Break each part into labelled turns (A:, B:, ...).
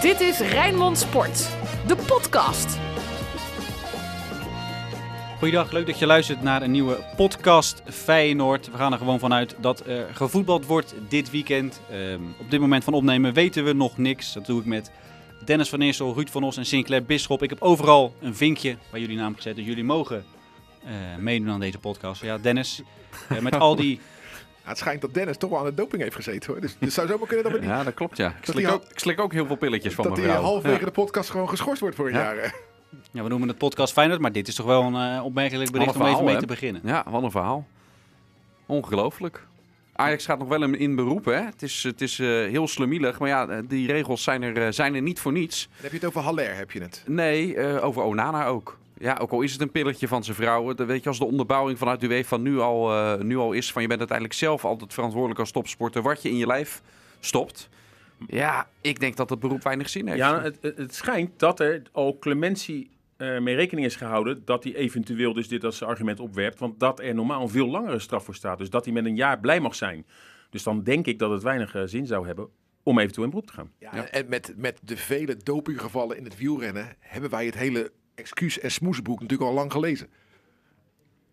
A: Dit is Rijnmond Sport, de podcast.
B: Goeiedag, leuk dat je luistert naar een nieuwe podcast Feyenoord. We gaan er gewoon vanuit dat er gevoetbald wordt dit weekend. Ehm, op dit moment van opnemen weten we nog niks. Dat doe ik met Dennis van Eersel, Ruud van Os en Sinclair Bisschop. Ik heb overal een vinkje bij jullie naam gezet. Dus jullie mogen eh, meedoen aan deze podcast. Ja, Dennis, eh, met al die...
C: Het schijnt dat Dennis toch wel aan de doping heeft gezeten hoor. Dus het zou zomaar kunnen dat we niet.
D: Ja, dat klopt ja. Ik
C: Dat
D: slik, ook, ik slik ook heel veel pilletjes van
C: dat
D: mijn
C: hij
D: vrouw.
C: halverwege
D: Ja.
C: de podcast gewoon geschorst wordt voor een
D: Ja.
C: jaar. hè.
B: Ja, we noemen het podcast Feyenoord, maar dit is toch wel een eh, opmerkelijk bericht
D: Wat
B: om
D: een
B: even mee
D: verhaal,
B: te beginnen.
D: Ja, wat een verhaal. Ongelooflijk. Ajax gaat nog wel in, beroep, hè. Het is, het is eh, heel slemielig, maar ja, eh, die regels zijn er, zijn er niet voor niets.
C: Dan heb je het over Haller, heb je het.
D: Nee, eh, over Onana ook. Ja, ook al is het een pilletje van zijn vrouw. Weet je, als de onderbouwing vanuit de UEFA nu al, eh, nu al is van je bent uiteindelijk zelf altijd verantwoordelijk als topsporter wat je in je lijf stopt. Ja, ik denk dat het beroep weinig zin heeft.
E: Ja, het, het- het schijnt dat er al clementie eh, mee rekening is gehouden dat hij eventueel dus dit als argument opwerpt. Want dat er normaal een veel langere straf voor staat. Dus dat hij met een jaar blij mag zijn. Dus dan denk ik dat het weinig eh, zin zou hebben om eventueel in beroep te gaan.
C: Ja, En met, met de vele dopinggevallen in het wielrennen hebben wij het hele excuus- en smoesboek natuurlijk al lang gelezen.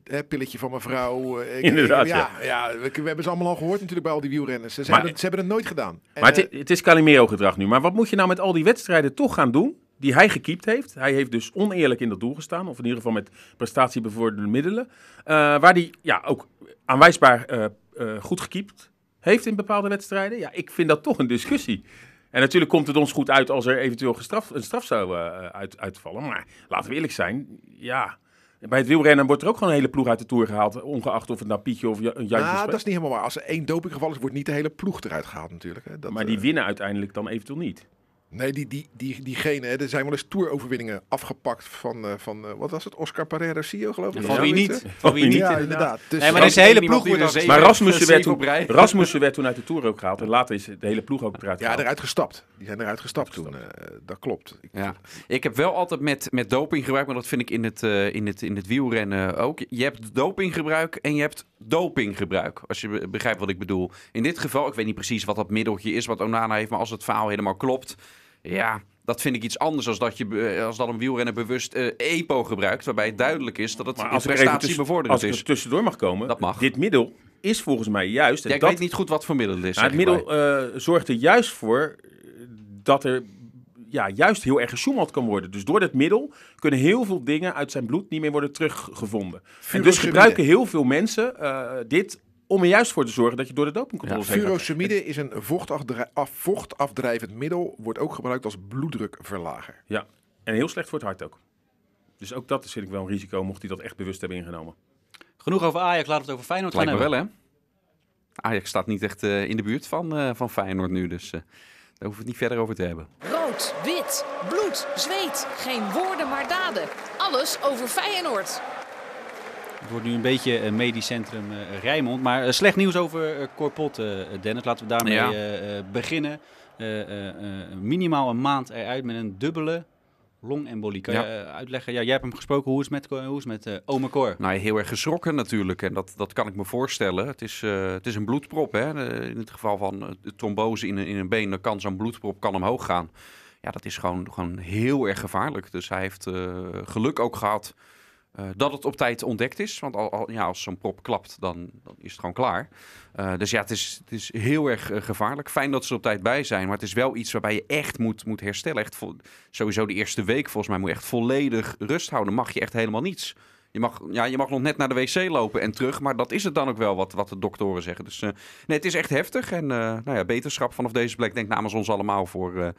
C: Hè, pilletje van mevrouw. eh, ik-
E: Inderdaad,
C: ja. ja. we, we hebben ze allemaal al gehoord natuurlijk bij al die wielrenners. Ze,
E: Maar-
C: hebben, het, ze hebben het nooit gedaan. En,
E: Maar het,
C: eh,
E: het is Calimero-gedrag nu. Maar wat moet je nou met al die wedstrijden toch gaan doen die hij gekiept heeft? Hij heeft dus oneerlijk in dat doel gestaan. Of in ieder geval met prestatiebevorderende middelen. eh, waar hij ja, ook aanwijsbaar eh, eh, goed gekiept heeft in bepaalde wedstrijden. Ja, ik vind dat toch een discussie. En natuurlijk komt het ons goed uit als er eventueel gestraf, een straf zou eh, uit, uitvallen. Maar laten we eerlijk zijn, ja... Bij het wielrennen wordt er ook gewoon een hele ploeg uit de Tour gehaald. Ongeacht of het nou Pietje of Ja- een Jantje
C: nou,
E: is.
C: dat is niet helemaal waar. Als er één dopinggeval is, wordt niet de hele ploeg eruit gehaald natuurlijk. Hè. Dat,
E: Maar die
C: eh,
E: winnen uiteindelijk dan eventueel niet.
C: Nee, die, die, die, diegene, hè, er zijn wel eens toeroverwinningen afgepakt van, eh, van eh, wat was het, Oscar Pereira Cio geloof ik.
B: Van
C: Ja,
B: wie niet? Van wie niet?
C: Ja, inderdaad. Dus,
B: Nee, maar deze hele ploeg
D: die
B: wordt
D: er
B: al
D: zeven-
E: Maar Rasmussen werd, toen. Rasmussen werd toen uit de Tour ook gehaald. En later is de hele ploeg ook eruit
C: ja,
E: gehaald.
C: eruit gestapt. Die zijn eruit gestapt toen. eh, dat klopt. Ik-
D: Ja. Ik heb wel altijd met, met dopinggebruik, maar dat vind ik in het, eh, in, het, in het wielrennen ook. Je hebt dopinggebruik en je hebt dopinggebruik. Als je be- begrijpt wat ik bedoel. In dit geval, ik weet niet precies wat dat middeltje is wat Onana heeft, maar als het verhaal helemaal klopt, ja, dat vind ik iets anders als dat, je, be- als dat een wielrenner bewust eh, EPO gebruikt, waarbij het duidelijk is dat het
E: Maar als even tussen-
D: prestatiebevorderend
E: als
D: is.
E: er tussendoor mag komen.
D: Dat mag.
E: Dit middel is volgens mij juist. en
D: Ja, ik
E: dat,
D: weet niet goed wat voor middel het is.
E: nou, het middel eh, zorgt er juist voor eh, dat er ja, juist heel erg gesjoemeld kan worden. Dus door dat middel kunnen heel veel dingen uit zijn bloed niet meer worden teruggevonden. En dus gebruiken heel veel mensen eh, dit om er juist voor te zorgen dat je door de dopingcontroles heen gaat.
C: Furosemide is een vochtafdrij- af, vochtafdrijvend middel, wordt ook gebruikt als bloeddrukverlager.
E: Ja, en heel slecht voor het hart ook. Dus ook dat is vind ik wel een risico, mocht hij dat echt bewust hebben ingenomen.
B: Genoeg over Ajax, laten we het over Feyenoord gaan
D: Lijkt me
B: hebben.
D: wel, hè? Ajax staat niet echt eh, in de buurt van, eh, van Feyenoord nu, dus eh, daar hoeven we het niet verder over te hebben.
A: Rood, wit, bloed, zweet. Geen woorden maar daden. Alles over Feyenoord.
B: Het wordt nu een beetje een medisch centrum eh, Rijnmond. Maar eh, slecht nieuws over eh Corpot, eh, Dennis. Laten we daarmee
D: Ja.
B: eh, eh, beginnen. Eh, eh, eh, minimaal een maand eruit met een dubbele longembolie. Kan
D: Ja.
B: je eh, uitleggen? Ja, jij hebt hem gesproken. Hoe is het met, hoe is met eh ome Cor?
D: Nou, heel erg geschrokken natuurlijk. En dat, dat kan ik me voorstellen. Het is, eh, het is een bloedprop. Hè? Eh, in het geval van eh, de trombose in een, in een been, dan kan zo'n bloedprop kan omhoog gaan. Ja, dat is gewoon, gewoon heel erg gevaarlijk. Dus hij heeft eh, geluk ook gehad eh, dat het op tijd ontdekt is. Want al, al- ja, als zo'n prop klapt, dan, dan is het gewoon klaar. Eh, dus ja, het is, het is heel erg eh, gevaarlijk. Fijn dat ze op tijd bij zijn. Maar het is wel iets waarbij je echt moet, moet herstellen. Echt sowieso de eerste week volgens mij moet je echt volledig rust houden. Mag je echt helemaal niets. Je mag, ja, je mag nog net naar de wc lopen en terug. Maar dat is het dan ook wel wat, wat de doktoren zeggen. Dus nee, het is echt heftig. En nou ja, beterschap vanaf deze plek denk namens ons allemaal voor,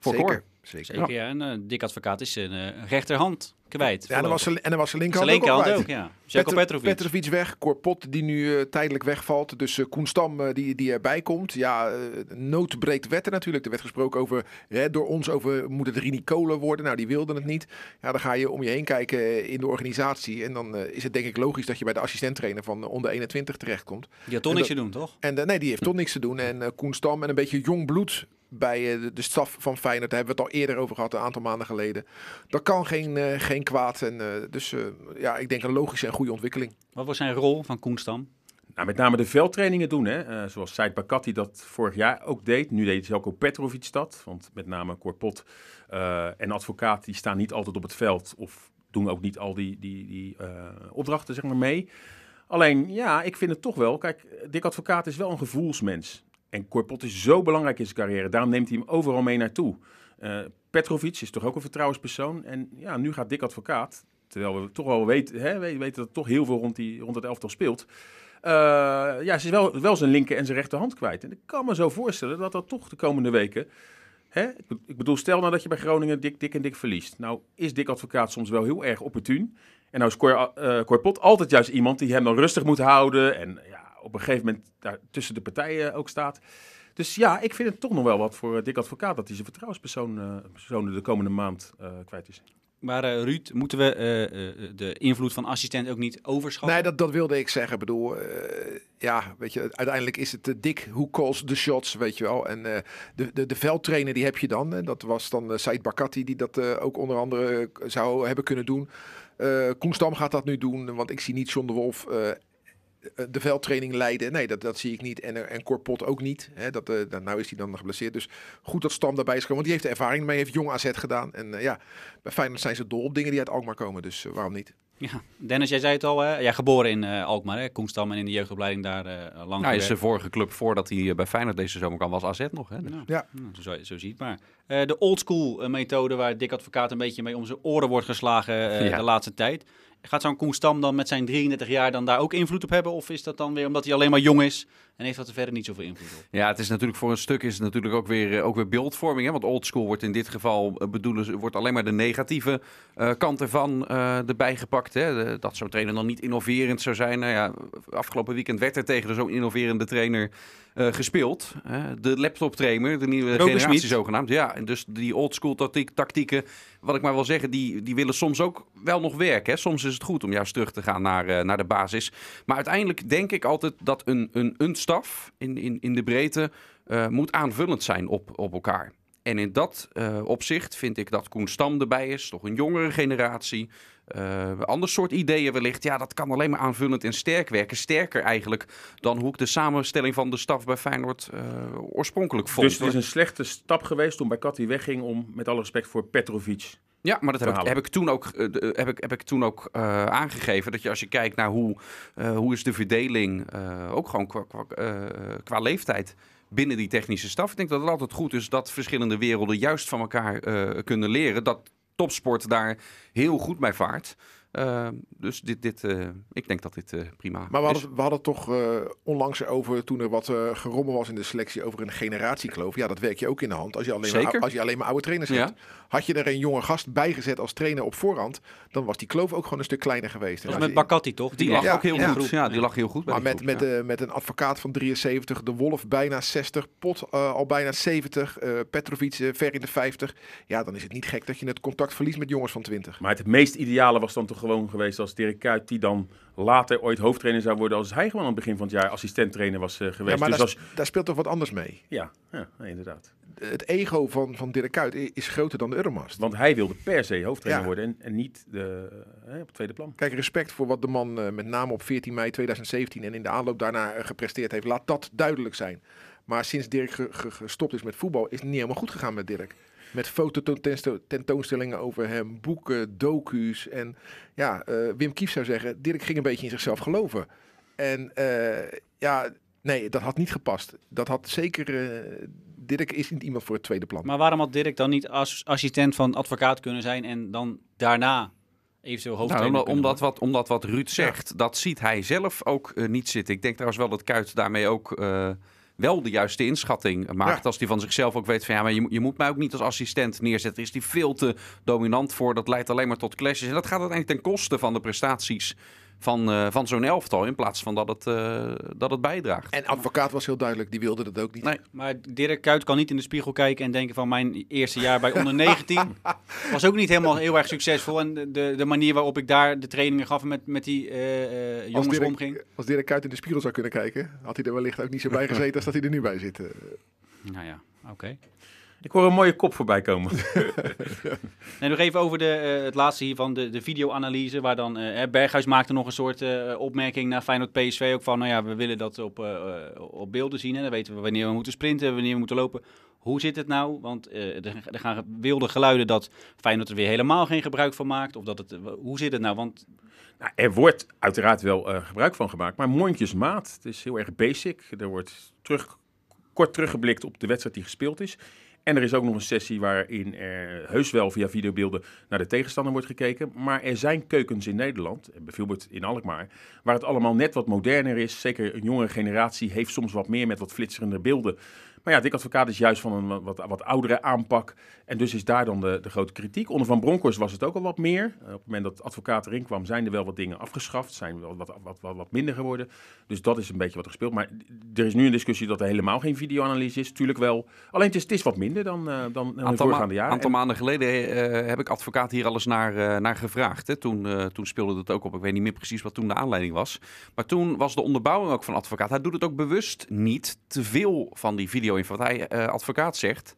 D: voor
C: zeker. zeker.
B: Zeker, ja. En Dick Advocaat is zijn eh, rechterhand kwijt.
C: Ja, en dan was zijn, en dan was zijn linkerhand,
B: linkerhand
C: ook, al
B: ook, ja. Petrovic.
C: Petrovic weg, Corpot die nu eh, tijdelijk wegvalt. Dus eh Koen Stam die, die erbij komt. Ja, eh, nood breekt wetten natuurlijk. Er werd gesproken over, hè, door ons over, moet het Rini Kolen worden? Nou, die wilden het niet. Ja, dan ga je om je heen kijken in de organisatie. En dan is het denk ik logisch dat je bij de assistenttrainer van onder 21 terechtkomt.
B: Die had toch niks te doen, toch?
C: En nee, die heeft toch niks te doen. En Koen Stam en een beetje jong bloed bij eh, de, de staf van Feyenoord. Daar hebben we het al eerder over gehad, een aantal maanden geleden. Dat kan geen, eh, geen kwaad. En, eh, dus eh, ja, ik denk een logische en goede ontwikkeling.
B: Wat was zijn rol van Koenstam?
E: Nou, met name de veldtrainingen doen, hè? Zoals Said Bakati dat vorig jaar ook deed. Nu deed Jelko Petrovic dat, want met name Corpot uh, en advocaat die staan niet altijd op het veld of doen ook niet al die, die, die uh, opdrachten zeg maar, mee. Alleen, ja, ik vind het toch wel, kijk, Dick Advocaat is wel een gevoelsmens. En Corpot is zo belangrijk in zijn carrière, daarom neemt hij hem overal mee naartoe. Petrovic is toch ook een vertrouwenspersoon. En ja, nu gaat Dick Advocaat, terwijl we toch wel weten, hè, we weten dat toch heel veel rond, die, rond het elftal speelt... Uh, ja, ze is wel, wel zijn linker en zijn rechterhand kwijt. En ik kan me zo voorstellen dat dat toch de komende weken... Hè, ik bedoel, stel nou dat je bij Groningen dik, dik en dik verliest. Nou is Dick Advocaat soms wel heel erg opportun. En nou is Cor, uh, Pot altijd juist iemand die hem dan rustig moet houden. En ja, op een gegeven moment daar tussen de partijen ook staat. Dus ja, ik vind het toch nog wel wat voor Dick Advocaat dat hij zijn vertrouwenspersoon uh, de komende maand uh, kwijt is.
B: Maar uh, Ruud, moeten we uh, uh, de invloed van assistent ook niet overschatten?
C: Nee, dat, dat wilde ik zeggen. Ik bedoel, ja, weet je, uiteindelijk is het dik who calls the shots, weet je wel. En de, de, de veldtrainer die heb je dan. En dat was dan Said Bakati die dat ook onder andere zou hebben kunnen doen. Koen Stam gaat dat nu doen, want ik zie niet John de Wolf eh, de veldtraining leiden. Nee, dat, dat zie ik niet. En, en Corpot ook niet. Hè, dat, uh, nou is hij dan geblesseerd. Dus goed dat Stam daarbij is gekomen. Want die heeft de ervaring mee. Heeft jong AZ gedaan. En uh, ja, bij Feyenoord zijn ze dol op dingen die uit Alkmaar komen. Dus waarom niet?
B: Ja, Dennis, jij zei het al. Hè? Ja, geboren in Alkmaar. Hè? Koenstam en in de jeugdopleiding daar lang
D: Hij is zijn vorige club voordat hij bij Feyenoord deze zomer kan was AZ nog. Hè?
B: Ja, ja. Nou, zo, zo ziet maar. de oldschool methode waar Dick Advocaat een beetje mee om zijn oren wordt geslagen ja. de laatste tijd. Gaat zo'n Koen Stam dan met zijn 33 jaar dan daar ook invloed op hebben? Of is dat dan weer omdat hij alleen maar jong is en heeft dat er verder niet zoveel invloed op?
D: Ja, het is natuurlijk voor een stuk is het natuurlijk ook weer, eh, ook weer beeldvorming. Hè? Want oldschool wordt in dit geval eh, bedoelen, wordt alleen maar de negatieve uh, kant ervan erbij gepakt. Hè? dat zo'n trainer dan niet innoverend zou zijn. Nou ja, afgelopen weekend werd er tegen zo'n innoverende trainer gespeeld. Uh, de laptop trainer, de nieuwe generatie zogenaamd. Ja, en dus die oldschool tactiek, tactieken, wat ik maar wil zeggen, die, die willen soms ook wel nog werken. Hè. Soms is het goed om juist terug te gaan naar, uh, naar de basis. Maar uiteindelijk denk ik altijd dat een, een, een staf in, in, in de breedte moet aanvullend zijn op, op elkaar. En in dat uh, opzicht vind ik dat Koen Stam erbij is, toch een jongere generatie. Uh, ander soort ideeën wellicht. Ja, dat kan alleen maar aanvullend en sterk werken. Sterker eigenlijk dan hoe ik de samenstelling van de staf bij Feyenoord uh, oorspronkelijk vond.
E: Dus het is een slechte stap geweest toen bij Katty wegging om, met alle respect voor Petrovic...
D: Ja, maar dat heb ik, heb ik, toen ook, uh, heb ik, heb ik toen ook aangegeven. Dat je als je kijkt naar hoe, hoe is de verdeling, ook gewoon qua, qua, qua leeftijd binnen die technische staf. Ik denk dat het altijd goed is dat verschillende werelden juist van elkaar kunnen leren. Dat topsport daar heel goed bij vaart. Uh, dus dit, dit, uh, ik denk dat dit uh, prima
C: Maar we
D: is.
C: hadden, we hadden toch onlangs over, toen er wat gerommel was in de selectie, over een generatiekloof. Ja, dat werk je ook in de hand. Als je alleen,
D: Zeker.
C: Maar, als je alleen maar oude trainers hebt. Had je er een jonge gast bijgezet als trainer op voorhand, dan was die kloof ook gewoon een stuk kleiner geweest.
B: Dat was met Bakati toch?
D: Die, die lag ja, ook heel ja. goed. Ja, die lag heel goed.
C: Maar met,
D: groep,
C: met, ja. met een advocaat van 73, de Wolf bijna 60, Pot al bijna 70, Petrovic ver in de 50. Ja, dan is het niet gek dat je het contact verliest met jongens van 20.
E: Maar het meest ideale was dan toch gewoon geweest als Dirk Kuyt, die dan later ooit hoofdtrainer zou worden als hij gewoon aan het begin van het jaar assistenttrainer was uh, geweest.
C: Ja, maar
E: dus
C: daar,
E: als...
C: daar, speelt toch wat anders mee?
E: Ja, ja inderdaad.
C: Het ego van, van Dirk Kuyt is groter dan de Euromast.
E: Want hij wilde per se hoofdtrainer ja. worden en, en niet de, uh, op het tweede plan.
C: Kijk, respect voor wat de man uh, met name op 14 mei 2017 en in de aanloop daarna gepresteerd heeft. Laat dat duidelijk zijn. Maar sinds Dirk ge ge gestopt is met voetbal is het niet helemaal goed gegaan met Dirk met fototentoonstellingen over hem, boeken, docu's. En ja, uh, Wim Kief zou zeggen, Dirk ging een beetje in zichzelf geloven. En uh, ja, nee, dat had niet gepast. Dat had zeker... Uh, Dirk is niet iemand voor het tweede plan.
B: Maar waarom had Dirk dan niet als assistent van advocaat kunnen zijn en dan daarna eventueel hoofdtrainer
D: nou, omdat, wat, omdat wat Ruud zegt, ja. dat ziet hij zelf ook uh, niet zitten. Ik denk trouwens wel dat Kuit daarmee ook... Uh, wel de juiste inschatting maakt. Ja. Als hij van zichzelf ook weet van ja, maar je, je moet mij ook niet als assistent neerzetten. Is die veel te dominant voor. Dat leidt alleen maar tot clashes. En dat gaat uiteindelijk ten koste van de prestaties van, uh, van zo'n elftal. In plaats van dat het, uh, dat het bijdraagt.
C: En advocaat was heel duidelijk, die wilde dat ook niet.
B: Nee. Maar Dirk Kuyt kan niet in de spiegel kijken en denken van mijn eerste jaar bij onder 19 was ook niet helemaal heel erg succesvol. En de, de manier waarop ik daar de trainingen gaf en met, met die uh, jongens
C: als Dirk,
B: omging.
C: Als Dirk Kuyt in de spiegel zou kunnen kijken, had hij er wellicht ook niet zo bij gezeten als dat hij er nu bij zit.
B: Nou ja, oké. Okay.
E: Ik hoor een mooie kop voorbij komen.
B: Nee, nog even over de, eh, het laatste hier van de, de videoanalyse. Waar dan eh, Berghuis maakte nog een soort eh, opmerking naar Feyenoord PSV. Ook van, nou ja, we willen dat op, op beelden zien. En dan weten we wanneer we moeten sprinten, wanneer we moeten lopen. Hoe zit het nou? Want er, er gaan wilde geluiden dat Feyenoord er weer helemaal geen gebruik van maakt. Of dat het, hoe zit het nou? Want
E: Nou, er wordt uiteraard wel gebruik van gemaakt, maar mondjesmaat. Het is heel erg basic. Er wordt terug, kort teruggeblikt op de wedstrijd die gespeeld is. En er is ook nog een sessie waarin er heus wel via videobeelden naar de tegenstander wordt gekeken. Maar er zijn keukens in Nederland, bijvoorbeeld in Alkmaar, waar het allemaal net wat moderner is. Zeker een jongere generatie heeft soms wat meer met wat flitserende beelden. Maar ja, Dick Advocaat is juist van een wat, wat oudere aanpak. En dus is daar dan de, de grote kritiek. Onder Van Bronckhorst was het ook al wat meer. Eh, op het moment dat advocaat erin kwam, zijn er wel wat dingen afgeschaft. Zijn wel wat, wat, wat, wat minder geworden. Dus dat is een beetje wat er gespeeld. Maar er is nu een discussie dat er helemaal geen videoanalyse is. Tuurlijk wel. Alleen het is, het is wat minder dan, eh, dan
D: aantal,
E: voorgaande jaren.
D: aantal
E: En-
D: maanden geleden eh, heb ik advocaat hier alles naar, naar gevraagd. Hè. Toen, toen speelde het ook op. Ik weet niet meer precies wat toen de aanleiding was. Maar toen was de onderbouwing ook van advocaat. Hij doet het ook bewust niet te veel van die video-info. Wat hij, eh, advocaat zegt,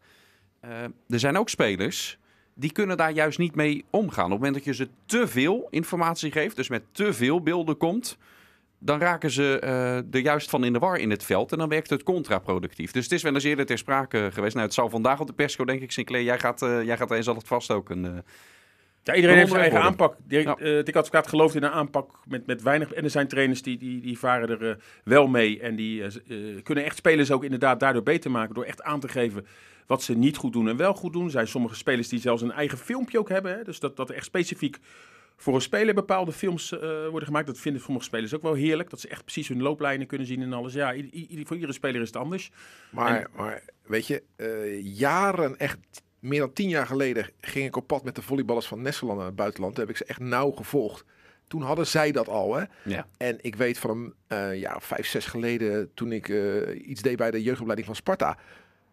D: eh, er zijn ook spelers die kunnen daar juist niet mee omgaan. Op het moment dat je ze te veel informatie geeft, dus met te veel beelden komt, dan raken ze eh, er juist van in de war in het veld. En dan werkt het contraproductief. Dus het is wel eens eerder ter sprake geweest. Nou, het zal vandaag op de persco, denk ik, Sinclair. Jij gaat, eh jij gaat er zal het vast ook een.
E: Ja, iedereen heeft zijn eigen
D: worden.
E: aanpak. Dirk,
D: Ja.
E: eh, Dick Advocaat gelooft in een aanpak met, met weinig. En er zijn trainers die, die, die varen er eh, wel mee. En die eh, kunnen echt spelers ook inderdaad daardoor beter maken. Door echt aan te geven wat ze niet goed doen en wel goed doen. Er zijn sommige spelers die zelfs een eigen filmpje ook hebben. Hè? Dus dat, dat echt specifiek voor een speler bepaalde films eh, worden gemaakt. Dat vinden sommige spelers ook wel heerlijk. Dat ze echt precies hun looplijnen kunnen zien en alles. Ja, voor iedere speler is het anders.
C: Maar, maar weet je, eh, jaren, echt meer dan tien jaar geleden, ging ik op pad met de volleyballers van Nesseland naar het buitenland. Daar heb ik ze echt nauw gevolgd. Toen hadden zij dat al, hè?
D: ja.
C: En ik weet van een eh, jaar of vijf, zes geleden, toen ik eh, iets deed bij de jeugdopleiding van Sparta.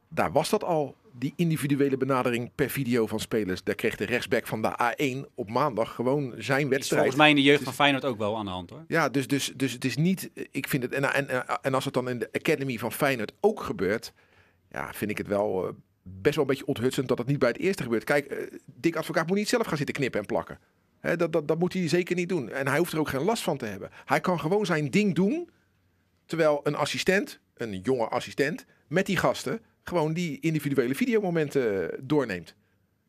C: Daar was dat al, die individuele benadering per video van spelers. Daar kreeg de rechtsback van de A1 op maandag gewoon zijn
B: is
C: wedstrijd.
B: volgens mij in de jeugd van Feyenoord ook wel aan de hand hoor.
C: Ja, dus, dus, dus het is niet. Ik vind het. En, en, en als het dan in de Academy van Feyenoord ook gebeurt. Ja, vind ik het wel eh, best wel een beetje onthutsend dat het niet bij het eerste gebeurt. Kijk, eh, Dick Advocaat moet niet zelf gaan zitten knippen en plakken. Hè, dat, dat, dat moet hij zeker niet doen. En hij hoeft er ook geen last van te hebben. Hij kan gewoon zijn ding doen. Terwijl een assistent, een jonge assistent, met die gasten gewoon die individuele videomomenten eh, doorneemt.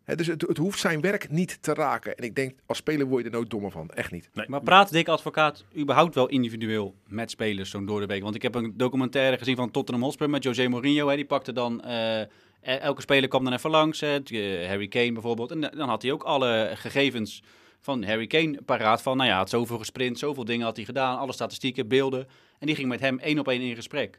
C: Hè, dus het, het hoeft zijn werk niet te raken. En ik denk, als speler word je er nooit dommer van. Echt niet.
E: Nee,
B: Maar praat Dick Advocaat überhaupt wel individueel met spelers zo'n door de week? Want ik heb een documentaire gezien van Tottenham Hotspur met José Mourinho. Hè. Die pakte dan... eh, elke speler kwam dan even langs. Hè. Eh, Harry Kane bijvoorbeeld. En dan had hij ook alle gegevens van Harry Kane paraat. Van, nou ja, had zoveel gesprint, zoveel dingen had hij gedaan. Alle statistieken, beelden. En die ging met hem één op één in gesprek.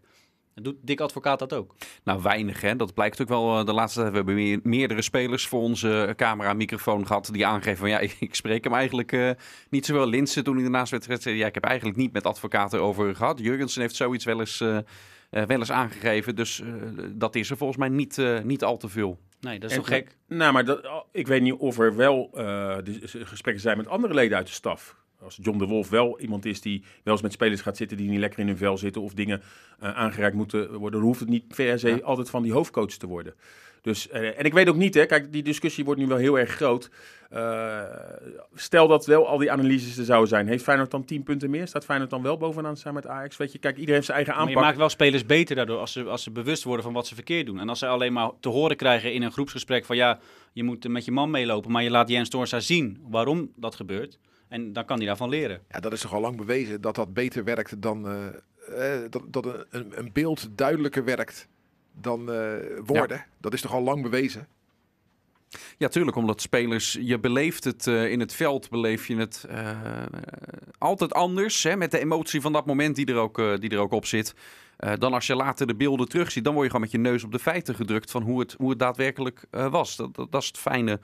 B: En doet Dick Advocaat dat ook?
D: Nou, weinig hè. Dat blijkt ook wel eh, de laatste tijd. We hebben meer, meerdere spelers voor onze camera microfoon gehad die aangeven van ja, ik, spreek hem eigenlijk eh, niet zowel. Linsen toen hij daarnaast werd gezet, zei, ja, ik heb eigenlijk niet met advocaten over gehad. Jurgensen heeft zoiets wel eens, eh, eh, wel eens aangegeven. Dus eh, dat is er volgens mij niet, eh, niet al te veel.
B: Nee, dat is
E: En-
B: toch gek?
E: Nou, maar dat, ik weet niet of er wel eh, gesprekken zijn met andere leden uit de staf. Als John de Wolf wel iemand is die wel eens met spelers gaat zitten die niet lekker in hun vel zitten of dingen eh, aangereikt moeten worden, dan hoeft het niet per se
D: Ja.
E: altijd van die hoofdcoach te worden. Dus, eh, en ik weet ook niet, hè, kijk, die discussie wordt nu wel heel erg groot. Eh, stel dat wel al die analyses er zouden zijn. Heeft Feyenoord dan 10 punten meer? Staat Feyenoord dan wel bovenaan samen met Ajax? Weet je, kijk, iedereen heeft zijn eigen
B: Maar je
E: aanpak.
B: maakt wel spelers beter daardoor als ze, als ze bewust worden van wat ze verkeerd doen. En als ze alleen maar te horen krijgen in een groepsgesprek van ja, je moet met je man meelopen, maar je laat Jens Toornstra zien waarom dat gebeurt. En dan kan hij daarvan leren.
C: Ja, dat is toch al lang bewezen dat dat beter werkt dan eh, eh, dat, dat een- een, beeld duidelijker werkt dan eh, woorden. Dat is toch al lang bewezen.
D: Ja, tuurlijk, omdat spelers, je beleeft het eh, in het veld, beleef je het eh, altijd anders. Hè, met de emotie van dat moment die er ook, die er ook op zit. Eh, dan als je later de beelden terugziet, dan word je gewoon met je neus op de feiten gedrukt van hoe het, hoe het daadwerkelijk eh, was. Dat, dat, dat is het fijne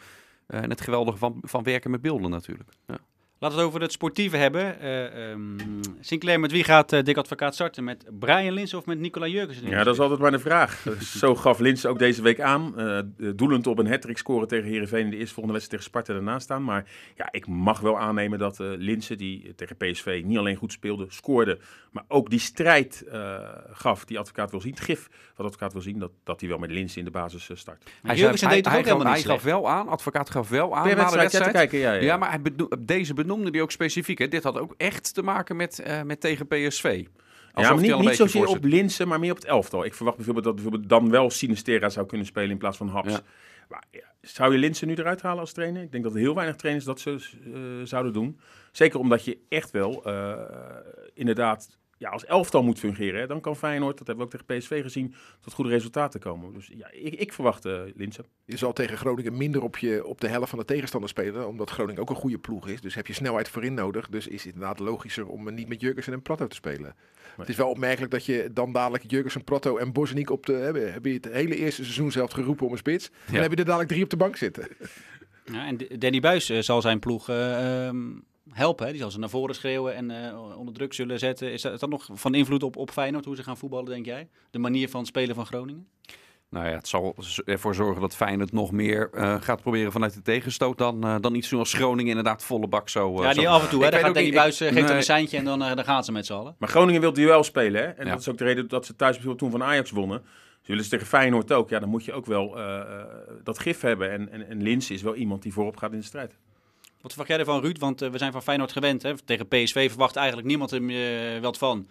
D: eh, en het geweldige van, van werken met beelden natuurlijk. Ja.
B: Laten we het over het sportieve hebben. Eh, ehm, Sinclair, met wie gaat eh, Dick Advocaat starten? Met Brian Lins of met Nicola Jurgensen?
E: Ja, dat is altijd maar de vraag. Zo gaf Lins ook deze week aan. eh, doelend op een hat scoren tegen Heerenveen in de eerste volgende wedstrijd tegen Sparta ernaast staan. Maar ja, ik mag wel aannemen dat eh Linsen, die tegen PSV niet alleen goed speelde, scoorde, maar ook die strijd eh, gaf die advocaat wil zien. Het gif wat advocaat wil zien, dat, dat hij wel met Linsen in de basis eh, start.
B: Maar
D: Hij,
B: Jurgensen deed
D: hij,
B: ook
D: hij,
B: helemaal
D: gaf,
B: niet
D: hij
B: slecht?
D: gaf wel aan, advocaat gaf wel aan na de
E: wedstrijd te kijken? Ja, ja.
D: Ja, maar hij bedo- deze benoemde hij ook specifiek. Hè. Dit had ook echt te maken met, eh, met tegen PSV.
E: Ja,
D: Alsof
E: maar
D: hij
E: niet, niet zozeer op Linsen, maar meer op het elftal. Ik verwacht bijvoorbeeld dat bijvoorbeeld dan wel Sinistera zou kunnen spelen in plaats van Haps.
D: Ja.
E: Maar, ja, zou je Linsen nu eruit halen als trainer? Ik denk dat heel weinig trainers dat ze eh, zouden doen. Zeker omdat je echt wel eh, inderdaad ja, als elftal moet fungeren. Hè. Dan kan Feyenoord, dat hebben we ook tegen PSV gezien, tot goede resultaten komen. Dus ja, ik, ik verwacht eh Linsen.
C: Je zal tegen Groningen minder op, je, op de helft van de tegenstander spelen, omdat Groningen ook een goede ploeg is. Dus heb je snelheid voorin nodig. Dus is het inderdaad logischer om niet met Jurgensen en Prato te spelen. Het is wel opmerkelijk dat je dan dadelijk Jurgensen, Prato en Bosniek op de... Hebben, heb je het hele eerste seizoen zelf geroepen om een spits. En dan heb je er dadelijk drie op de bank zitten.
B: Ja, en Danny Buis eh, zal zijn ploeg eh, ehm, helpen. Hè? Die zal ze naar voren schreeuwen en eh, onder druk zullen zetten. Is dat, is dat nog van invloed op, op Feyenoord, hoe ze gaan voetballen, denk jij? De manier van spelen van Groningen?
D: Nou ja, het zal ervoor zorgen dat Feyenoord nog meer eh, gaat proberen vanuit de tegenstoot dan, eh, dan iets doen als Groningen inderdaad volle bak zo.
B: ja, die
D: zo-
B: af en toe. Hè? Dan gaat
D: ook
B: Danny
D: niet-
B: Buis,
D: ik-
B: geeft
D: nee.
B: een seintje en dan, eh, dan gaan ze met z'n allen.
E: Maar Groningen wil duel spelen. Hè? En
D: Ja.
E: dat is ook de reden dat ze thuis bijvoorbeeld toen van Ajax wonnen. Ze willen ze tegen Feyenoord ook. Ja, dan moet je ook wel eh, eh, dat gif hebben. En, en, en is wel iemand die voorop gaat in de strijd.
B: Wat verwacht jij ervan, Ruud? Want eh, we zijn van Feyenoord gewend. Hè? Tegen PSV verwacht eigenlijk niemand er eh, wat van.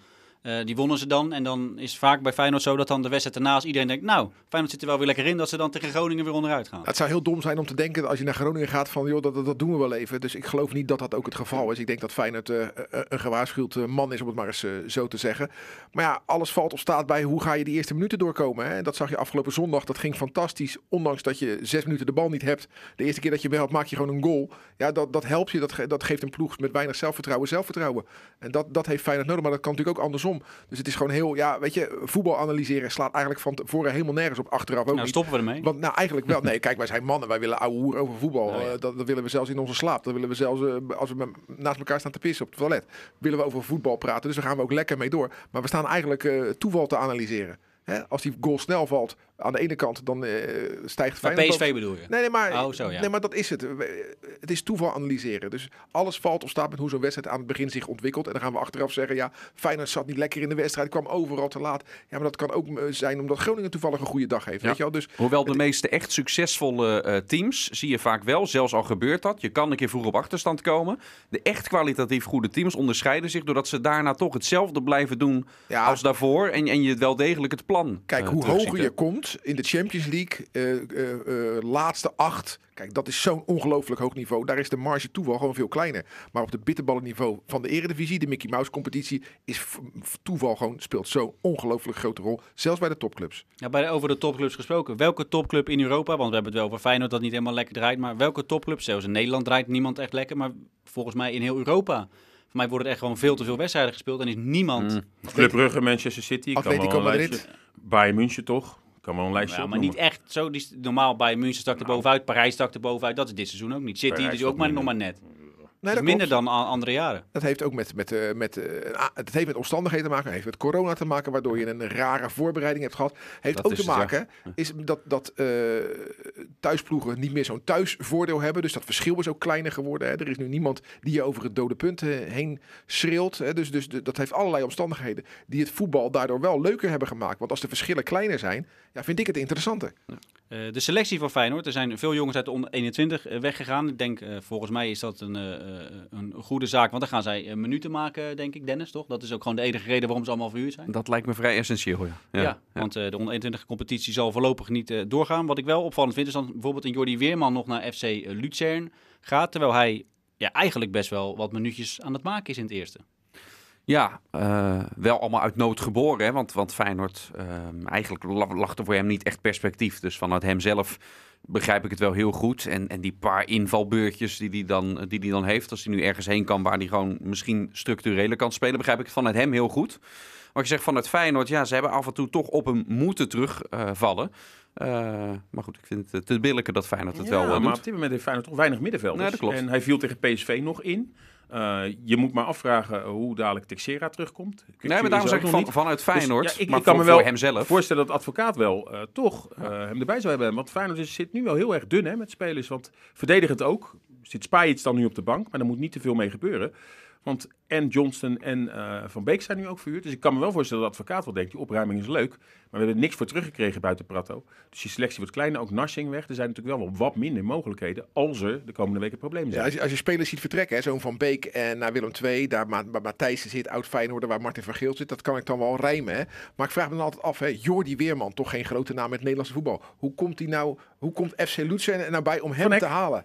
B: Eh, die wonnen ze dan. En dan is vaak bij Feyenoord zo dat dan de wedstrijd ernaast iedereen denkt... nou, Feyenoord zit er wel weer lekker in dat ze dan tegen Groningen weer onderuit gaan.
C: Het zou heel dom zijn om te denken als je naar Groningen gaat van joh, dat, dat, doen we wel even. Dus ik geloof niet dat dat ook het geval is. Ik denk dat Feyenoord eh, eh, een gewaarschuwd man is, om het maar eens zo te zeggen. Maar ja, alles valt of staat bij hoe ga je die eerste minuten doorkomen. Hè? Dat zag je afgelopen zondag. Dat ging fantastisch. Ondanks dat je zes minuten de bal niet hebt. De eerste keer dat je wel maak je gewoon een goal. Ja, dat, dat helpt je. Dat, dat geeft een ploeg met weinig zelfvertrouwen zelfvertrouwen. En dat, dat heeft Feyenoord nodig. Maar dat kan natuurlijk ook andersom. Dus het is gewoon heel, ja, weet je, voetbal analyseren slaat eigenlijk van tevoren helemaal nergens op. Achteraf ook
B: Nou,
C: niet.
B: stoppen we ermee.
C: Want nou eigenlijk wel. Nee, kijk, wij zijn mannen. Wij willen ouwe hoer over voetbal.
B: Nou ja.
C: Eh, dat, dat willen we zelfs in onze slaap. Dat willen we zelfs eh, als we naast elkaar staan te pissen op het toilet. Willen we over voetbal praten. Dus daar gaan we ook lekker mee door. Maar we staan eigenlijk eh, toeval te analyseren. Hè? Als die goal snel valt aan de ene kant, dan eh, stijgt
B: Bij
C: Feyenoord...
B: PSV bedoel je?
C: Nee, nee, maar,
B: Oh, zo, ja.
C: nee, maar dat is het. Het is toeval analyseren. Dus alles valt of staat met hoe zo'n wedstrijd aan het begin zich ontwikkelt. En dan gaan we achteraf zeggen, ja, Feyenoord zat niet lekker in de wedstrijd, kwam overal te laat. Ja, maar dat kan ook eh, zijn omdat Groningen toevallig een goede dag heeft.
D: Ja.
C: Weet je wel? Dus
D: Hoewel de meeste echt succesvolle eh, teams zie je vaak wel, zelfs al gebeurt dat, je kan een keer vroeg op achterstand komen. De echt kwalitatief goede teams onderscheiden zich doordat ze daarna toch hetzelfde blijven doen
C: ja,
D: als daarvoor. En, en je wel degelijk het plan
C: Kijk, hoe hoger je komt in de Champions League, eh, eh, eh, laatste acht. Kijk, dat is zo'n ongelooflijk hoog niveau. Daar is de marge toeval gewoon veel kleiner. Maar op het bitterballenniveau van de Eredivisie, de Mickey Mouse competitie, is toeval gewoon speelt zo'n ongelooflijk grote rol. Zelfs bij de topclubs.
B: Ja, bij de, over de topclubs gesproken. Welke topclub in Europa, want we hebben het wel over Feyenoord dat niet helemaal lekker draait, maar welke topclub, zelfs in Nederland draait niemand echt lekker, maar volgens mij in heel Europa. Voor mij worden er echt gewoon veel te veel wedstrijden gespeeld en is niemand...
D: Mm.
E: Club Brugge, Manchester City.
C: Atletico Madrid.
E: Bayern München toch? Kan wel een lijstje
B: Ja, maar niet echt zo. Die, normaal bij München stak er bovenuit, Parijs stak er bovenuit. Dat is dit seizoen ook niet. City
E: Parijs
B: dus ook maar nog maar net.
C: Nee,
B: Dat is minder dan andere jaren.
C: Dat heeft ook met, met, eh, met, eh, ah, het heeft met omstandigheden te maken. Heeft met corona te maken, waardoor je een rare voorbereiding hebt gehad. Heeft
D: Dat
C: ook te
D: het, ja.
C: maken is dat, dat eh, thuisploegen niet meer zo'n thuisvoordeel hebben. Dus dat verschil is ook kleiner geworden. Hè. Er is nu niemand die je over het dode punt eh, heen schreeuwt. Hè. Dus, dus de- dat heeft allerlei omstandigheden die het voetbal daardoor wel leuker hebben gemaakt. Want als de verschillen kleiner zijn, ja, vind ik het interessanter.
B: Eh, de selectie van Feyenoord. Er zijn veel jongens uit de onder 21 eh, weggegaan. Ik denk, eh, volgens mij is dat een, eh, eh, een goede zaak. Want dan gaan zij eh, minuten maken, denk ik, Dennis, toch? Dat is ook gewoon de enige reden waarom ze allemaal verhuurd zijn.
D: Dat lijkt me vrij essentieel, ja.
B: Ja, want eh, de onder 21 competitie zal voorlopig niet eh, doorgaan. Wat ik wel opvallend vind, is dat bijvoorbeeld een Jordi Weerman nog naar FC Luzern gaat. Terwijl hij ja, eigenlijk best wel wat minuutjes aan het maken is in het eerste.
D: Ja, eh, wel allemaal uit nood geboren. Hè? Want, want Feyenoord, eh, eigenlijk la- lag er voor hem niet echt perspectief. Dus vanuit hem zelf begrijp ik het wel heel goed. En, en die paar invalbeurtjes die hij dan, die die dan heeft... als hij nu ergens heen kan waar hij gewoon misschien structureler kan spelen... begrijp ik het vanuit hem heel goed. Maar ik zeg vanuit Feyenoord, ja, ze hebben af en toe toch op hem moeten terugvallen. Eh maar goed, ik vind het te billijken dat Feyenoord het
E: Ja,
D: wel eh,
E: maar
D: doet.
E: op dit moment heeft Feyenoord toch weinig middenvelders.
D: Nee, dat klopt.
E: En hij viel tegen PSV nog in. Eh, je moet maar afvragen hoe dadelijk Texera terugkomt.
D: Nee, maar daarom zeg ik van, vanuit Feyenoord.
E: Dus, ja, ik,
D: maar
E: ik kan
D: voor,
E: me wel
D: hemzelf.
E: voorstellen dat advocaat wel eh, toch eh, hem erbij zou hebben. Want Feyenoord is- zit nu wel heel erg dun hè, met spelers. Want verdedigend ook. Zit Spajic dan nu op de bank, maar daar moet niet te veel mee gebeuren. Want en Johnston en eh, Van Beek zijn nu ook verhuurd. Dus ik kan me wel voorstellen dat de advocaat wel denkt, die opruiming is leuk. Maar we hebben niks voor teruggekregen buiten Prato. Dus je selectie wordt kleiner, ook Narsing weg. Er zijn natuurlijk wel wat minder mogelijkheden als er de komende weken problemen
C: Ja,
E: zijn.
C: als, je, als je spelers ziet vertrekken, zo'n Van Beek en naar Willem II, daar Ma waar Matthijs zit, oud Feyenoord, waar Martin van Geel zit, dat kan ik dan wel rijmen. Hè. Maar ik vraag me dan altijd af, hè, Jordi Weerman, toch geen grote naam in het Nederlandse voetbal. Hoe komt hij nou, hoe komt FC Lutsen er nou bij om hem
E: Van
C: te halen?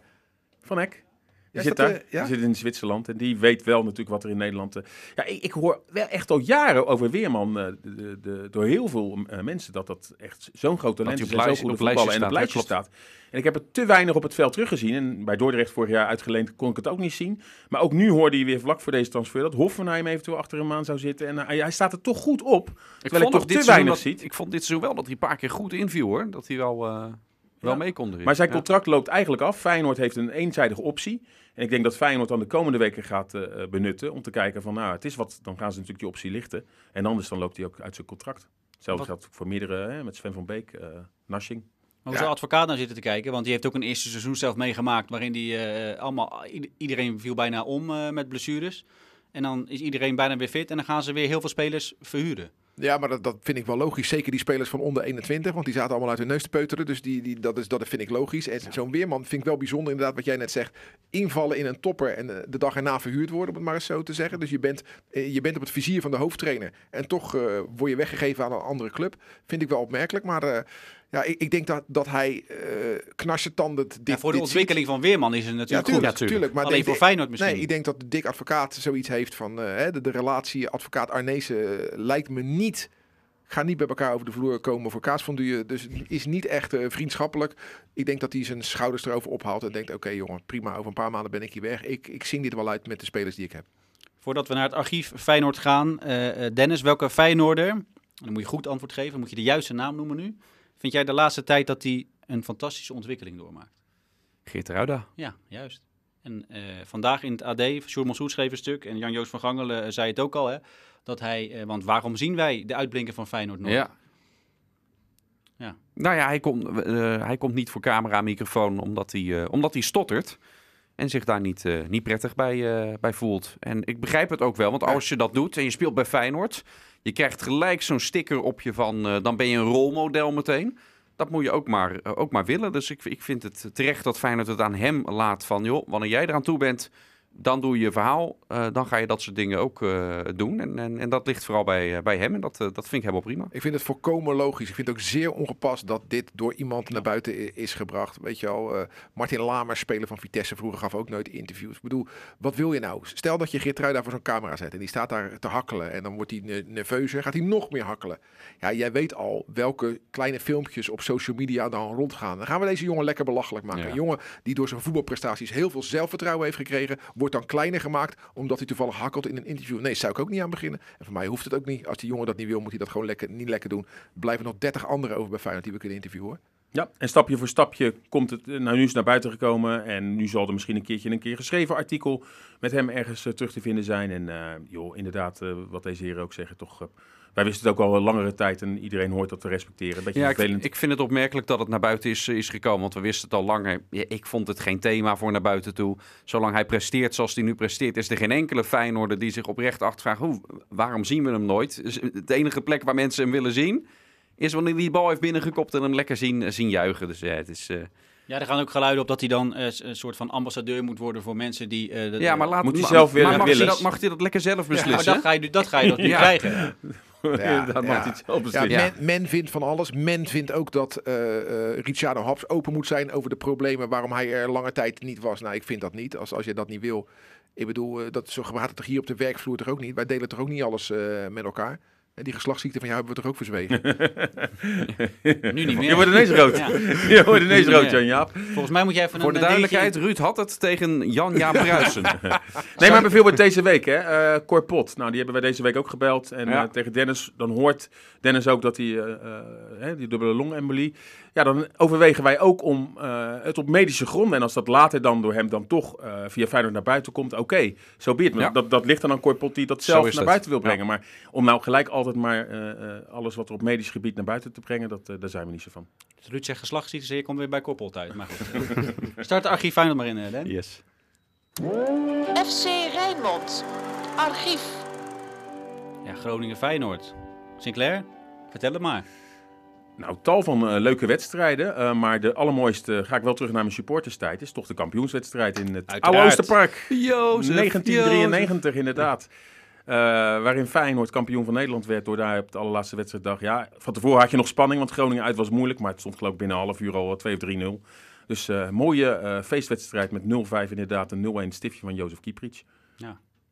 E: Van Eck. Die zit daar.
C: eh, ja?
E: Die zit in Zwitserland. En die weet wel natuurlijk wat er in Nederland... eh, ja, ik, ik hoor wel echt al jaren over Weerman eh, de, de, de- door heel veel mensen... dat dat echt zo'n groot talent is en zo
D: lijst-
E: goed
D: op
E: voetballen
D: lijstje
E: en op
D: staat,
E: lijstje staat. En ik heb het te weinig op het veld teruggezien. En bij Dordrecht vorig jaar uitgeleend kon ik het ook niet zien. Maar ook nu hoorde je weer vlak voor deze transfer... dat Hoffenheim eventueel achter hem aan zou zitten. En hij, hij staat er toch goed op. Terwijl ik, toch
D: dit
E: te weinig
D: dat-
E: zie.
D: Ik vond dit seizoen wel dat hij een paar keer goed inviel hoor. Dat hij wel, wel
E: Ja.
D: mee kon erin.
E: Maar zijn
D: Ja.
E: contract loopt eigenlijk af. Feyenoord heeft een eenzijdige optie. En ik denk dat Feyenoord dan de komende weken gaat eh, benutten om te kijken van, nou, het is wat, dan gaan ze natuurlijk die optie lichten. En anders dan loopt hij ook uit zijn contract. Hetzelfde geldt voor meerdere, hè, met Sven van Beek, eh Narsing.
B: Maar hoe
C: Ja.
B: zou advocaat nou zitten te kijken? Want die heeft ook een eerste seizoen zelf meegemaakt. waarin die, eh, allemaal, iedereen viel bijna om eh, met blessures. En dan is iedereen bijna weer fit. En dan gaan ze weer heel veel spelers verhuren.
C: Ja, maar dat, dat vind ik wel logisch. Zeker die spelers van onder 21, want die zaten allemaal uit hun neus te peuteren. Dus die, die, dat, is, dat vind ik logisch. En zo'n weerman vind ik wel bijzonder, inderdaad, wat jij net zegt. Invallen in een topper en de dag erna verhuurd worden, om het maar eens zo te zeggen. Dus je bent, eh, je bent op het vizier van de hoofdtrainer. En toch eh, word je weggegeven aan een andere club. Vind ik wel opmerkelijk. Maar eh, ja, ik, ik denk dat, dat hij uh, knarsetandend dit
B: Ja, voor de
C: dit
B: ontwikkeling van Weerman is het
C: Ja,
B: natuurlijk
C: tuurlijk,
B: goed.
D: Ja, tuurlijk.
C: tuurlijk. Maar
B: Alleen
C: denk-
B: voor Feyenoord misschien.
C: Nee, ik denk dat de dik advocaat zoiets heeft van eh, hè, de, de relatie advocaat Arnezen eh, lijkt me niet. Ga niet bij elkaar over de vloer komen voor kaasfondue. Dus is niet echt vriendschappelijk. Ik denk dat hij zijn schouders erover ophaalt en denkt: oké jongen, prima. Over een paar maanden ben ik hier weg. Ik, ik zing dit wel uit met de spelers die ik heb.
B: Voordat we naar het archief Feyenoord gaan. Dennis, welke Feyenoorder, en dan moet je goed antwoord geven, moet je de juiste naam noemen nu. Vind jij de laatste tijd dat hij een fantastische ontwikkeling doormaakt?
D: Geert Ruida.
B: Ja, juist. En eh, vandaag in het AD, Sjoerd Monsoet schreef een stuk en Jan-Joos van Gangelen eh, zei het ook al, hè, dat hij, eh, want waarom zien wij de uitblinken van Feyenoord nooit?
D: Ja.
B: Ja.
D: Nou ja, hij komt, hij komt niet voor camera, microfoon, omdat hij, omdat hij stottert. En zich daar niet, niet prettig bij, bij voelt. En ik begrijp het ook wel, want als je dat doet en je speelt bij Feyenoord... je krijgt gelijk zo'n sticker op je van... eh, dan ben je een rolmodel meteen. Dat moet je ook maar, eh, ook maar willen. Dus ik, ik vind het terecht dat Feyenoord het aan hem laat van... joh, wanneer jij eraan toe bent, dan doe je je verhaal. eh, dan ga je dat soort dingen ook eh, doen. En, en, en dat ligt vooral bij, eh, bij hem. En dat, dat vind ik helemaal prima.
C: Ik vind het volkomen logisch. Ik vind het ook zeer ongepast dat dit door iemand naar buiten is gebracht. Weet je al, Martin Lamers, speler van Vitesse, vroeger gaf ook nooit interviews. Ik bedoel, wat wil je nou? Stel dat je Geertrui daar voor zo'n camera zet en die staat daar te hakkelen. En dan wordt hij ne- nerveuzer, gaat hij nog meer hakkelen. Ja, jij weet al welke kleine filmpjes op social media dan rondgaan. Dan gaan we deze jongen lekker belachelijk maken.
D: Ja.
C: Een jongen die door zijn voetbalprestaties heel veel zelfvertrouwen heeft gekregen, wordt dan kleiner gemaakt omdat hij toevallig hakkelt in een interview. Nee, zou ik ook niet aan beginnen. En voor mij hoeft het ook niet. Als die jongen dat niet wil, moet hij dat gewoon lekker, niet lekker doen. Blijven nog 30 anderen over bij Feyenoord die we kunnen interviewen. Hoor.
E: Ja, en stapje voor stapje komt het, eh, nou nu is naar buiten gekomen en nu zal er misschien een keertje een keer geschreven artikel met hem ergens eh, terug te vinden zijn. En eh, joh, inderdaad, wat deze heren ook zeggen, toch, wij wisten het ook al een langere tijd en iedereen hoort dat te respecteren. Beetje
D: Ja, ik,
E: vervelend.
D: ik vind het opmerkelijk dat het naar buiten is, is gekomen. Want we wisten het al langer. Ja, ik vond het geen thema voor naar buiten toe. Zolang hij presteert zoals hij nu presteert, is er geen enkele Feyenoorder die zich oprecht achtervraagt... Hoe, waarom zien we hem nooit? Dus de enige plek waar mensen hem willen zien... is wanneer hij die bal heeft binnengekopt en hem lekker zien, zien juichen. Dus ja, het is... eh,
B: Ja, er gaan ook geluiden op dat hij dan eh, een soort van ambassadeur moet worden voor mensen die... eh, de-
D: ja, maar laat
E: Moet hij
D: maar-
E: zelf
D: maar
E: willen-
D: mag, hij
E: willen.
D: dat, mag hij dat lekker zelf beslissen?
B: dat ga je, dat ga je dat nu
D: Ja.
B: krijgen.
E: Inderdaad, mag hij het zelf
C: Ja,
E: beslissen.
D: Ja.
C: Men, men vindt van alles. Men vindt ook dat eh eh Ricciardo Haps open moet zijn over de problemen waarom hij er lange tijd niet was. Nou, ik vind dat niet. Als, als je dat niet wil. Ik bedoel, dat, zo gaat het toch hier op de werkvloer toch ook niet. Wij delen toch ook niet alles eh, met elkaar. En die geslachtsziekte van jou hebben we toch ook verzwegen?
B: Nu niet meer.
E: Je wordt ineens rood.
B: Ja.
E: Je wordt ineens rood. Jan-Jaap.
B: Volgens mij moet jij even
D: Voor de
B: eh,
D: duidelijkheid, Ruud had het tegen Jan-Jaap Pruisen.
E: Nee, maar bijvoorbeeld deze week, hè. eh Cor Pot. Nou, die hebben wij deze week ook gebeld. En
D: Ja.
E: eh, tegen Dennis, dan hoort Dennis ook dat hij, eh, eh, hè, die dubbele longembolie. Ja, dan overwegen wij ook om eh, het op medische gronden. En als dat later dan door hem dan toch eh, via Feyenoord naar buiten komt, oké, zo be it. Maar
D: Ja.
E: dat, dat ligt dan aan Cor Pot die dat zelf naar buiten wil
D: Ja.
E: brengen. Maar om nou gelijk altijd maar eh, eh, alles wat er op medisch gebied naar buiten te brengen, dat, daar zijn we niet zo van.
B: Ruud zegt geslachtsziekte, dus je komt weer bij Koppelt uit. Maar goed. Start de archief Feyenoord maar in, Dan.
D: Yes.
A: FC Rijnmond. Archief.
B: Ja, Groningen-Feyenoord. Sinclair, vertel het maar.
E: Nou, tal van eh, leuke wedstrijden. eh, maar de allermooiste, ga ik wel terug naar mijn supporterstijd, is toch de kampioenswedstrijd in het
B: Uiteraard.
E: Oude Oosterpark.
D: Jozef,
E: 1993 inderdaad. Eh, waarin Feyenoord kampioen van Nederland werd door daar op de allerlaatste wedstrijddag. Ja, van tevoren had je nog spanning, want Groningen uit was moeilijk. Maar het stond geloof ik binnen een half uur al 2 of 3-0. Dus eh, mooie eh, feestwedstrijd met 0-5 inderdaad. Een 0-1 stiftje van Jozef Kieprits.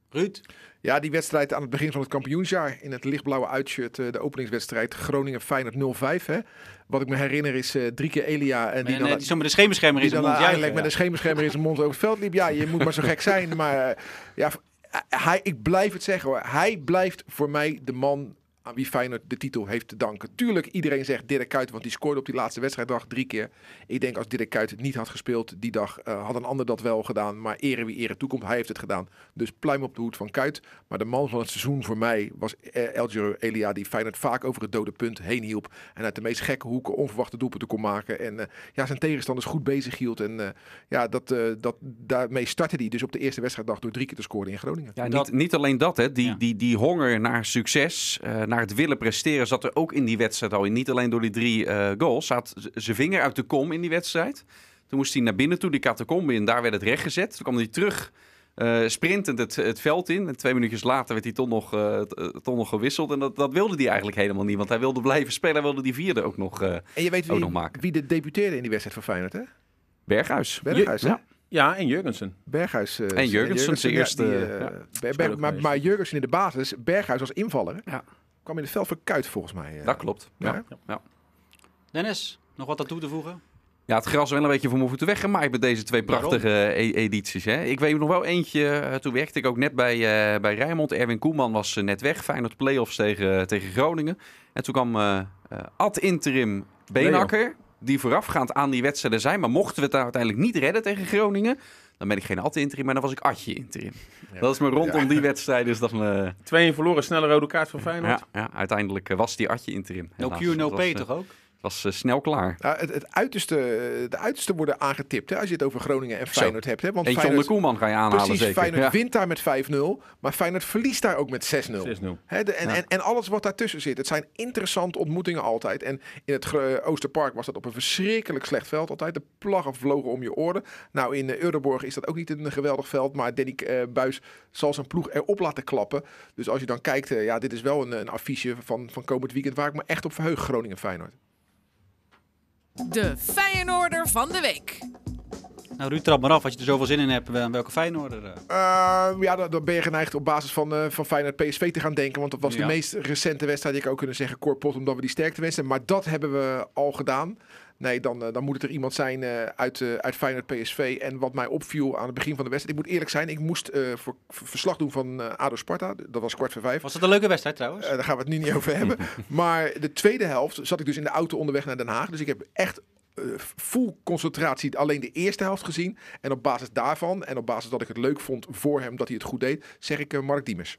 B: Ruud,
C: Ja, die wedstrijd aan het begin van het kampioensjaar in het lichtblauwe uitshirt, eh, de openingswedstrijd Groningen-Feyenoord 0-5. Hè. Wat ik me herinner is eh, drie keer Elia en die
B: en,
C: dan,
B: eh, die zo met de schemerschermer in zijn mond
C: eigenlijk
B: juichen.
C: met een schemerschermer in zijn mond over het veld liep. Ja, je moet maar zo gek zijn. Maar eh, ja, hij, ik blijf het zeggen hoor. Hij blijft voor mij de man aan wie Feyenoord de titel heeft te danken. Tuurlijk, iedereen zegt Dirk Kuyt, want die scoorde op die laatste wedstrijddag drie keer. Ik denk als Dirk Kuyt het niet had gespeeld die dag, eh, had een ander dat wel gedaan. Maar ere wie ere toekomt, hij heeft het gedaan. Dus pluim op de hoed van Kuyt. Maar de man van het seizoen voor mij was eh, Elgiro Elia, die Feyenoord vaak over het dode punt heen hielp. En uit de meest gekke hoeken onverwachte doelpunten kon maken. En eh, ja, zijn tegenstanders goed bezig hield. En eh, ja, dat, eh, dat, daarmee startte hij dus op de eerste wedstrijddag door drie keer te scoren in Groningen.
D: Ja,
B: Dat-
D: niet, niet alleen dat, hè. Die,
B: Ja.
D: die, die honger naar succes, eh, naar het willen presteren, zat er ook in die wedstrijd al in. Niet alleen door die drie eh, goals. Zat zijn vinger uit de kom in die wedstrijd. Toen moest hij naar binnen toe, die catacombe in. Daar werd het rechtgezet. Toen kwam hij terug, eh, sprintend het, het veld in. En twee minuutjes later werd hij toch nog, eh, eh, toch nog gewisseld. En dat, dat wilde hij eigenlijk helemaal niet. Want hij wilde blijven spelen. Hij wilde die vierde ook nog eh,
C: En je weet
D: ook
C: wie,
D: nog maken.
C: wie de debuteerde in die wedstrijd van Feyenoord, hè?
D: Berghuis.
C: Berghuis?
D: Ja.
E: Ja, en Jurgensen.
C: Berghuis. eh,
D: En Jurgensen, zijn
C: ja,
D: eerste,
C: die, eh,
D: ja,
C: Ber-
E: speelde
C: Ber-
E: ook
C: maar, maar Jurgensen in de basis, Berghuis als invaller.
D: Ja.
C: Kwam in het veld voor Kuit volgens mij. eh.
D: Dat klopt. Ja.
C: Ja.
B: Dennis, nog wat aan toe te voegen?
D: Ja, het gras is wel een beetje voor mijn voeten weggemaaid met deze twee prachtige e- edities. Hè. Ik weet nog wel eentje, eh, toen werkte ik ook net bij, eh, bij Rijnmond. Erwin Koeman was eh, net weg, Feyenoord play-offs tegen, tegen Groningen. En toen kwam eh eh, ad interim Beenakker, die voorafgaand aan die wedstrijden zijn. Maar mochten we het daar uiteindelijk niet redden tegen Groningen, dan ben ik geen ad interim, maar dan was ik adje interim. Dat is me rondom die wedstrijd, dus dat me...
E: 2-1 verloren, snelle rode kaart van Feyenoord.
D: Ja, ja, uiteindelijk eh, was die adje interim.
B: No. Q, no
D: was, eh,
B: toch ook?
D: Was eh, snel klaar.
C: Ja, het, het uiterste, de uiterste worden aangetipt hè, als je het over Groningen en Feyenoord hebt. Hè? Want
D: Eentje
C: Feyenoord,
D: onder Koeman ga je aanhalen
C: precies,
D: zeker.
C: Feyenoord
D: Ja.
C: wint daar met 5-0, maar Feyenoord verliest daar ook met 6-0.
E: 6-0.
C: Hè, de, en,
D: Ja.
C: en, en alles wat daartussen zit. Het zijn interessante ontmoetingen altijd. En in het Oosterpark was dat op een verschrikkelijk slecht veld altijd. De plaggen vlogen om je oren. Nou, in uh, Euroborg is dat ook niet een geweldig veld. Maar Danny eh, Buis zal zijn ploeg erop laten klappen. Dus als je dan kijkt, ja, dit is wel een, een affiche van, van komend weekend waar ik me echt op verheug. Groningen-Feyenoord.
A: De Feyenoorder van de week.
B: Nou, Ruud, trap maar af als je er zoveel zin in hebt. Wel- Welke Feyenoorder? eh?
C: Eh, ja, dan, dan ben je geneigd op basis van, eh van Feyenoord PSV te gaan denken. Want dat was
B: Ja.
C: de meest recente wedstrijd. Je kan ook kunnen zeggen Corpot, omdat we die sterkte wensen. Maar dat hebben we al gedaan. Nee, dan, eh, dan moet het er iemand zijn eh, uit, eh, uit Feyenoord PSV. En wat mij opviel aan het begin van de wedstrijd. Ik moet eerlijk zijn, ik moest eh, voor, voor verslag doen van eh ADO Sparta. Dat was kwart voor vijf.
B: Was dat een leuke wedstrijd trouwens?
C: Daar gaan we het nu niet over hebben. Maar de tweede helft zat ik dus in de auto onderweg naar Den Haag. Dus ik heb echt eh, full concentratie alleen de eerste helft gezien. En op basis daarvan en op basis dat ik het leuk vond voor hem dat hij het goed deed, zeg ik Mark Diemers.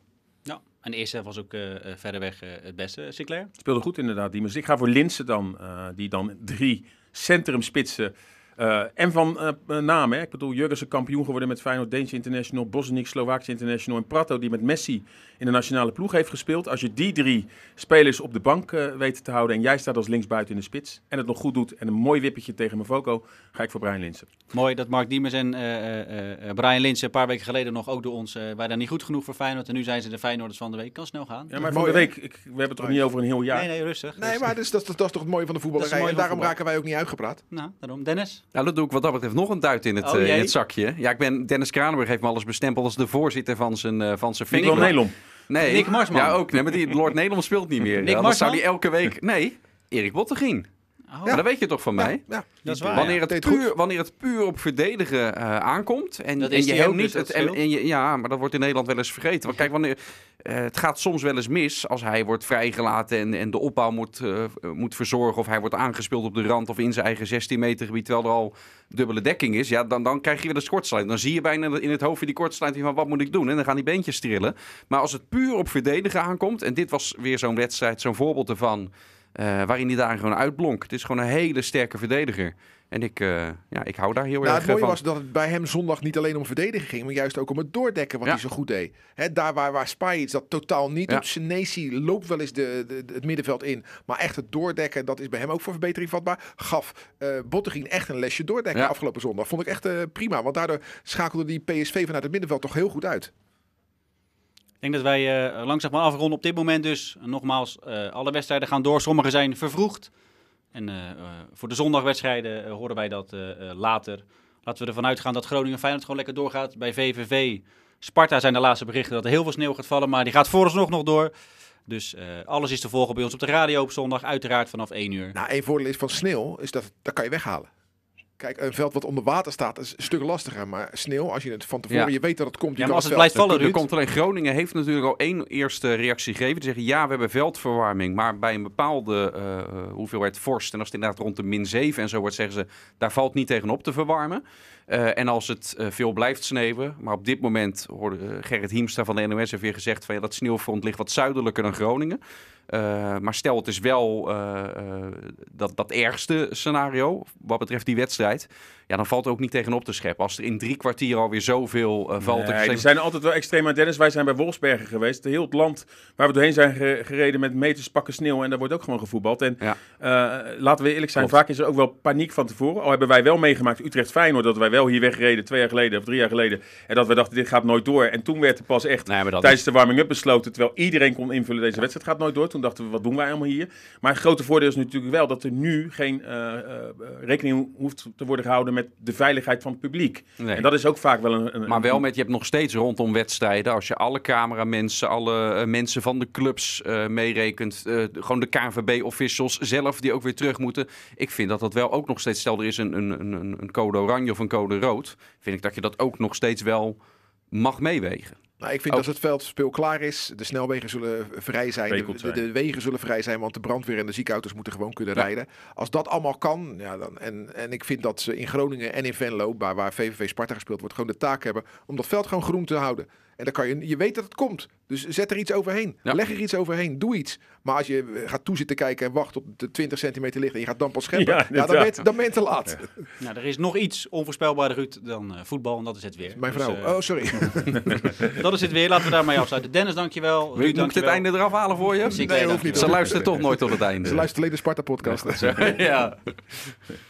B: En de eerste was ook eh eh, verreweg eh, het beste. Sinclair?
E: Speelde goed inderdaad, Diemers. Ik ga voor Linsen dan, die dan drie centrumspitsen eh, en van eh, eh, naam, hè. ik bedoel, Jurgensen kampioen geworden met Feyenoord, Deense International, Bosniek, Slovaakse International en Prato die met Messi in de nationale ploeg heeft gespeeld. Als je die drie spelers op de bank eh, weet te houden en jij staat als linksbuiten in de spits en het nog goed doet en een mooi wippetje tegen Mavoko, ga ik voor Brian Linsen.
B: Mooi dat Mark Diemers en eh, eh, eh, Brian Linsen een paar weken geleden nog ook door ons... waren daar niet goed genoeg voor Feyenoord. En nu zijn ze de Feyenoorders van de week. Kan snel gaan.
E: Ja, maar van de week, ik, we hebben het toch niet over een heel jaar.
B: Nee, nee, rustig.
C: Nee, maar dus, dat, is- dat is toch het mooie van de voetballerij. En daarom
B: voetbal.
C: raken wij ook niet uitgepraat.
B: Nou, daarom. Dennis?
D: Nou, dat doe ik wat dat betreft nog een duit in het,
B: Oh,
D: eh, in het zakje. Ja, ik ben, Dennis Kranenburg heeft me alles bestempeld als de voorzitter van zijn, eh van zijn fanclub.
E: Nelom.
D: Nee.
B: Nick Marsman.
D: Ja, ook. Nee, maar die Lord Nederland speelt niet meer.
B: Nick Marsman?
D: zou die elke week... Nee, Erik Bottegien.
B: Oh,
D: Maar dat weet je toch van mij?
C: Ja,
B: dat is waar.
D: wanneer,
B: ja.
D: het puur, wanneer het puur op verdedigen eh, aankomt. En,
B: Dat
D: en
B: is
D: je niet.
B: dus dat
D: het, en, en je- ja, maar dat wordt in Nederland wel eens vergeten. Want kijk, wanneer, eh, het gaat soms wel eens mis als hij wordt vrijgelaten en, en de opbouw moet, eh, moet verzorgen. Of hij wordt aangespeeld op de rand of in zijn eigen 16 meter gebied. Terwijl er al dubbele dekking is. Ja, dan, dan krijg je weer de kortsluiting. Dan zie je bijna in het hoofd die kortsluiting van wat moet ik doen. En dan gaan die beentjes trillen. Maar als het puur op verdedigen aankomt. En dit was weer zo'n wedstrijd, zo'n voorbeeld ervan. Eh, waarin hij daar gewoon uitblonk. Het is gewoon een hele sterke verdediger. En ik, eh, ja, ik hou daar heel
C: Nou,
D: erg
C: het mooie
D: van.
C: was dat het bij hem zondag niet alleen om verdedigen ging, maar juist ook om het doordekken wat
D: Ja.
C: hij zo goed deed. Hè, daar waar, waar dat totaal niet
D: Ja.
C: doet. Senesi loopt wel eens de, de, het middenveld in, maar echt het doordekken, dat is bij hem ook voor verbetering vatbaar. Gaf eh Bottegien echt een lesje doordekken
D: Ja.
C: afgelopen zondag. Vond ik echt eh, prima, want daardoor schakelde die PSV vanuit het middenveld toch heel goed uit.
B: Denk dat wij eh, langzaam gaan afronden op dit moment dus. Nogmaals, eh, alle wedstrijden gaan door. Sommige zijn vervroegd. En eh, eh, voor de zondagwedstrijden eh, horen wij dat eh, eh, later. Laten we ervan uitgaan dat Groningen Feyenoord gewoon lekker doorgaat. Bij VVV Sparta zijn de laatste berichten dat er heel veel sneeuw gaat vallen. Maar die gaat vooralsnog nog door. Dus eh, alles is te volgen bij ons op de radio op zondag. Uiteraard vanaf 1 uur.
C: Nou, één voordeel is van sneeuw, is dat dat kan je weghalen. Kijk, een veld wat onder water staat is een stuk lastiger. Maar sneeuw, als je het van tevoren,
D: Ja.
C: je weet dat het komt.
B: Ja, maar als het blijft vallen, Ruud.
D: komt alleen Groningen heeft natuurlijk al één eerste reactie gegeven. Die zeggen ja, we hebben veldverwarming, maar bij een bepaalde eh, eh, hoeveelheid vorst. En als het inderdaad rond de min 7 en zo wordt, zeggen ze daar valt niet tegenop te verwarmen. Eh, en als het veel blijft sneeuwen, maar op dit moment hoorde Gerrit Hiemstra van de NOS heeft weer gezegd van ja, dat sneeuwfront ligt wat zuidelijker dan Groningen. Eh, maar stel het is wel eh, eh, dat, dat ergste scenario wat betreft die wedstrijd. Ja, dan valt er ook niet tegenop te scheppen. Als er in drie kwartier alweer zoveel eh, valt.
E: Nee, die zijn altijd wel extreem aan Dennis. Wij zijn bij Wolfsbergen geweest. Heel het land waar we doorheen zijn ge- gereden met meters pakken sneeuw. En daar wordt ook gewoon gevoetbald. En
D: Ja.
E: eh, laten we eerlijk zijn,
D: Klopt.
E: vaak is er ook wel paniek van tevoren. Al hebben wij wel meegemaakt Utrecht-Feyenoord. Dat wij wel hier wegreden twee jaar geleden of drie jaar geleden. En dat we dachten, dit gaat nooit door. En toen werd er pas echt
D: Nee,
E: tijdens de warming-up besloten. Terwijl iedereen kon invullen, deze wedstrijd gaat nooit door. Toen dachten we, wat doen wij allemaal hier? Maar het grote voordeel is natuurlijk wel dat er nu geen eh, rekening hoeft te worden gehouden met de veiligheid van het publiek.
D: Nee.
E: En dat is ook vaak wel een... een
D: Maar wel met, je hebt nog steeds rondom wedstrijden, als je alle cameramensen, alle eh, mensen van de clubs eh, meerekent, eh, gewoon de KNVB-officials zelf die ook weer terug moeten. Ik vind dat dat wel ook nog steeds, stel er is een, een, een, een code oranje of een code rood, vind ik dat je dat ook nog steeds wel mag meewegen.
C: Nou, ik vind
D: Ook.
C: als het veld speel klaar is, de snelwegen zullen vrij zijn, de, wegen zullen vrij zijn, want de brandweer en de ziekenauto's moeten gewoon kunnen
D: Ja.
C: rijden. Als dat allemaal kan, ja, dan, en, en ik vind dat ze in Groningen en in Venlo, waar, waar VVV Sparta gespeeld wordt, gewoon de taak hebben om dat veld gewoon groen te houden. En dan kan je, je weet dat het komt, dus zet er iets overheen.
D: Ja.
C: Leg er iets overheen, doe iets. Maar als je gaat toezitten kijken en wacht tot de 20 centimeter ligt en je gaat dan pas scheppen,
E: Ja,
C: ja, dan, ben je, dan ben je te laat.
B: Nou, er is nog iets onvoorspelbaarder Ruud, dan eh, voetbal. En dat is het weer.
C: Mijn
B: Dus,
C: vrouw.
B: eh,
C: oh, sorry.
B: Dat is het weer. Laten we daarmee afsluiten. Dennis, dankjewel.
D: Moet
B: Ruud,
D: ik het einde eraf halen voor je?
C: Nee, hoeft niet,
D: Ze luisteren toch nooit tot het einde.
C: Ze luistert alleen de Sparta-podcast.
D: ja.